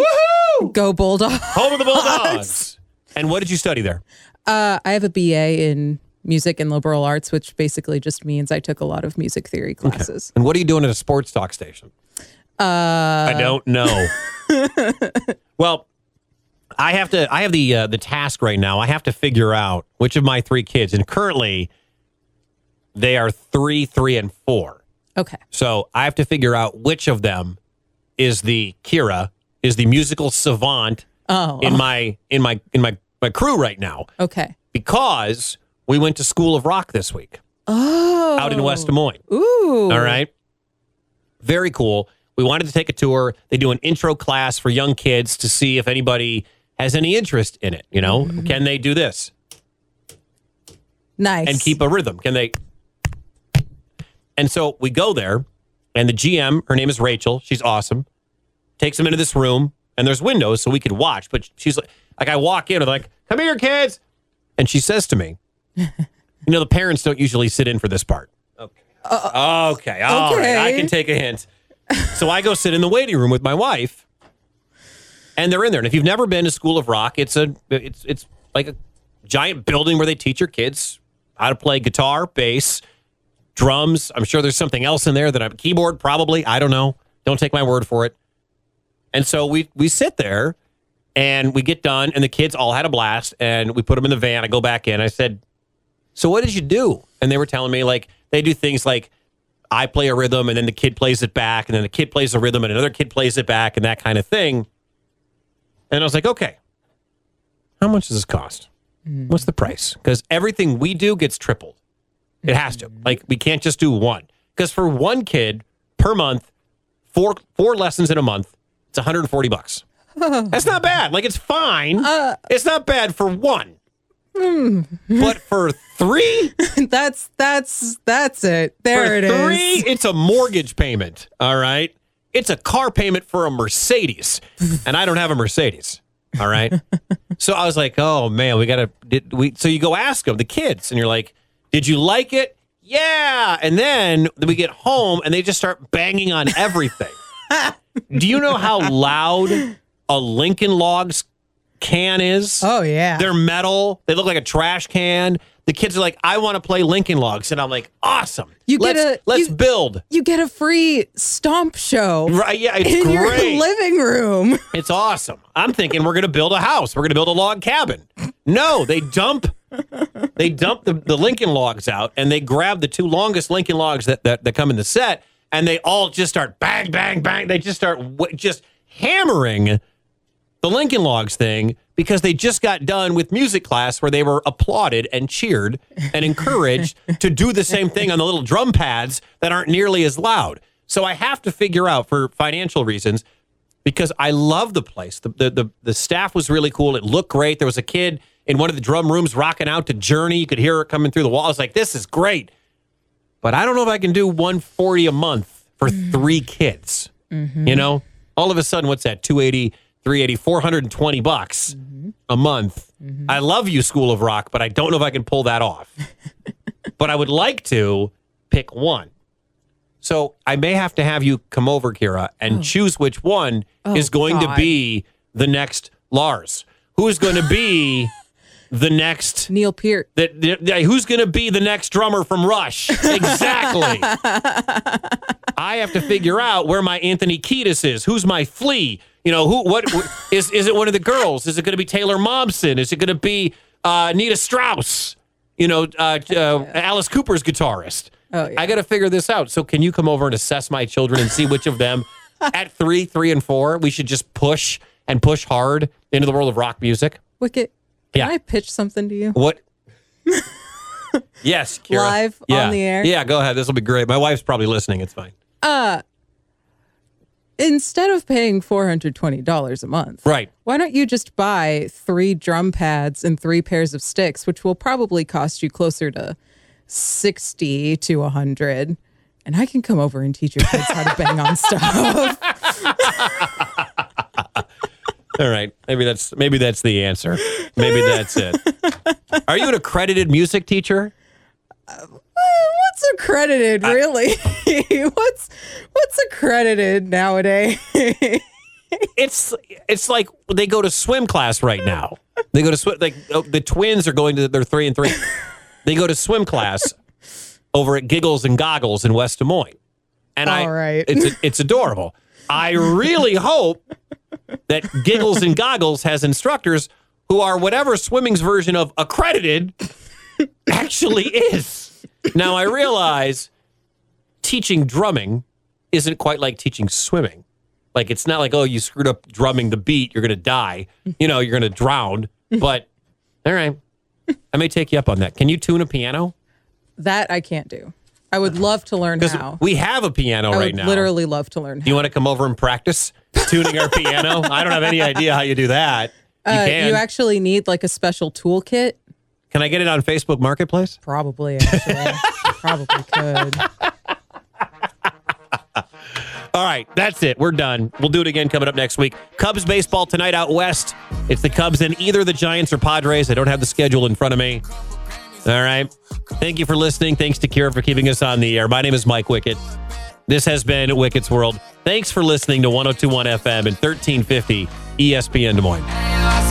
S4: Woohoo!
S5: Go Bulldogs.
S4: Home of the Bulldogs. and what did you study there?
S5: Uh, I have a BA in music and liberal arts, which basically just means I took a lot of music theory classes.
S4: And what are you doing at a sports talk station?
S5: Uh,
S4: I don't know. well, I have to. I have the uh, the task right now. I have to figure out which of my three kids, and currently they are three, three, and four.
S5: Okay.
S4: So I have to figure out which of them is the Kira, is the musical savant
S5: Oh.
S4: in my in my in my my crew right now
S5: Okay.
S4: because we went to School of Rock this week
S5: Oh.
S4: out in West Des Moines.
S5: Ooh.
S4: All right. Very cool. We wanted to take a tour. They do an intro class for young kids to see if anybody has any interest in it. You know, mm. can they do this
S5: Nice.
S4: and keep a rhythm? Can they? And so we go there, and the GM, her name is Rachel. She's awesome. Takes them into this room, and there's windows so we could watch. But she's like, like I walk in, and they're like, "Come here, kids," and she says to me, "You know, the parents don't usually sit in for this part." Okay. Uh, okay. All right. I can take a hint. So I go sit in the waiting room with my wife, and they're in there. And if you've never been to School of Rock, it's a it's it's like a giant building where they teach your kids how to play guitar, bass, drums. I'm sure there's something else in there that I'm keyboard probably. I don't know. Don't take my word for it. And so we we sit there and we get done and the kids all had a blast and we put them in the van. I go back in. I said, "So what did you do?" And they were telling me like they do things like I play a rhythm and then the kid plays it back and then the kid plays a rhythm and another kid plays it back and that kind of thing. And I was like, "Okay. How much does this cost? Hmm. What's the price? Cuz everything we do gets tripled. It has to. Hmm. Like we can't just do one. Cuz for one kid per month, four four lessons in a month, it's 140 bucks. That's not bad. Like it's fine. Uh, it's not bad for one. But for three,
S5: that's that's that's it. There
S4: for
S5: it is.
S4: three, it's a mortgage payment. All right. It's a car payment for a Mercedes. and I don't have a Mercedes. All right. so I was like, oh man, we gotta did we so you go ask them, the kids, and you're like, Did you like it? Yeah. And then we get home and they just start banging on everything. Do you know how loud a Lincoln Logs can is?
S5: Oh yeah.
S4: They're metal. They look like a trash can. The kids are like, I want to play Lincoln Logs. And I'm like, awesome.
S5: You
S4: let's,
S5: get a
S4: let's
S5: you-
S4: build.
S5: You get a free stomp show.
S4: Right, yeah, it's
S5: in your
S4: great.
S5: living room.
S4: It's awesome. I'm thinking we're going to build a house. We're going to build a log cabin. No, they dump they dump the, the Lincoln logs out and they grab the two longest Lincoln logs that, that, that come in the set and they all just start bang, bang, bang. They just start w- just hammering the Lincoln Logs thing because they just got done with music class where they were applauded and cheered and encouraged to do the same thing on the little drum pads that aren't nearly as loud. So I have to figure out for financial reasons because I love the place. The, the the the staff was really cool. It looked great. There was a kid in one of the drum rooms rocking out to Journey. You could hear it coming through the wall. I was like, this is great. But I don't know if I can do 140 a month for mm-hmm. three kids. You mm-hmm. know, all of a sudden, what's that? 280, 380, 420 bucks a month. I love you, School of Rock, but I don't know if I can pull that off. but I would like to pick one. So I may have to have you come over, Kira, and oh. choose which one
S5: Oh,
S4: is going to be the next Lars. Who is going to be the next
S5: Neil Peart?
S4: that the, the- who's going to be the next drummer from Rush? Exactly. I have to figure out where my Anthony Kiedis is. Who's my Flea? You know who? What is? Is it one of the girls? Is it going to be Taylor Momsen? Is it going to be uh, Nita Strauss? You know, uh, uh, Alice Cooper's guitarist.
S5: Oh, yeah.
S4: I got to figure this out. So, can you come over and assess my children and see which of them at three, three, and four we should just push and push hard into the world of rock music?
S5: Wickett. Can
S4: Yeah.
S5: I pitch something to you?
S4: What? yes, Kira.
S5: Live on the air?
S4: Yeah, go ahead. This will be great. My wife's probably listening. It's fine.
S5: Uh, instead of paying four hundred twenty dollars a month,
S4: Right.
S5: Why don't you just buy three drum pads and three pairs of sticks, which will probably cost you closer to sixty to a hundred, and I can come over and teach your kids how to bang on stuff.
S4: All right. Maybe that's maybe that's the answer. Maybe that's it. Are you an accredited music teacher?
S5: Uh, What's accredited, really? what's what's accredited nowadays?
S4: It's it's like they go to swim class right now. They go to swim like oh, the twins are going to they're 3 and 3. They go to swim class over at Giggles and Goggles in West Des Moines. And I
S5: All right.
S4: it's it's adorable. I really hope that Giggles and Goggles has instructors who are whatever swimming's version of accredited actually is. Now I realize teaching drumming isn't quite like teaching swimming. Like it's not like oh you screwed up drumming the beat you're gonna die you know you're gonna drown. But all right, I may take you up on that. Can you tune a piano?
S5: that I can't do. I would love to learn how.
S4: we have a piano
S5: I
S4: right
S5: would
S4: now.
S5: literally love to learn
S4: Do you
S5: how.
S4: want to come over and practice tuning our piano? I don't have any idea how you do that. You
S5: Uh,
S4: can.
S5: you actually need like a special toolkit.
S4: Can I get it on Facebook Marketplace?
S5: Probably, actually. Probably could.
S4: All right, that's it. We're done. We'll do it again coming up next week. Cubs baseball tonight out west. It's the Cubs and either the Giants or Padres. I don't have the schedule in front of me. All right. Thank you for listening. Thanks to Kira for keeping us on the air. My name is Mike Wickett. This has been Wickett's World. Thanks for listening to 1021 FM and 1350 ESPN Des Moines.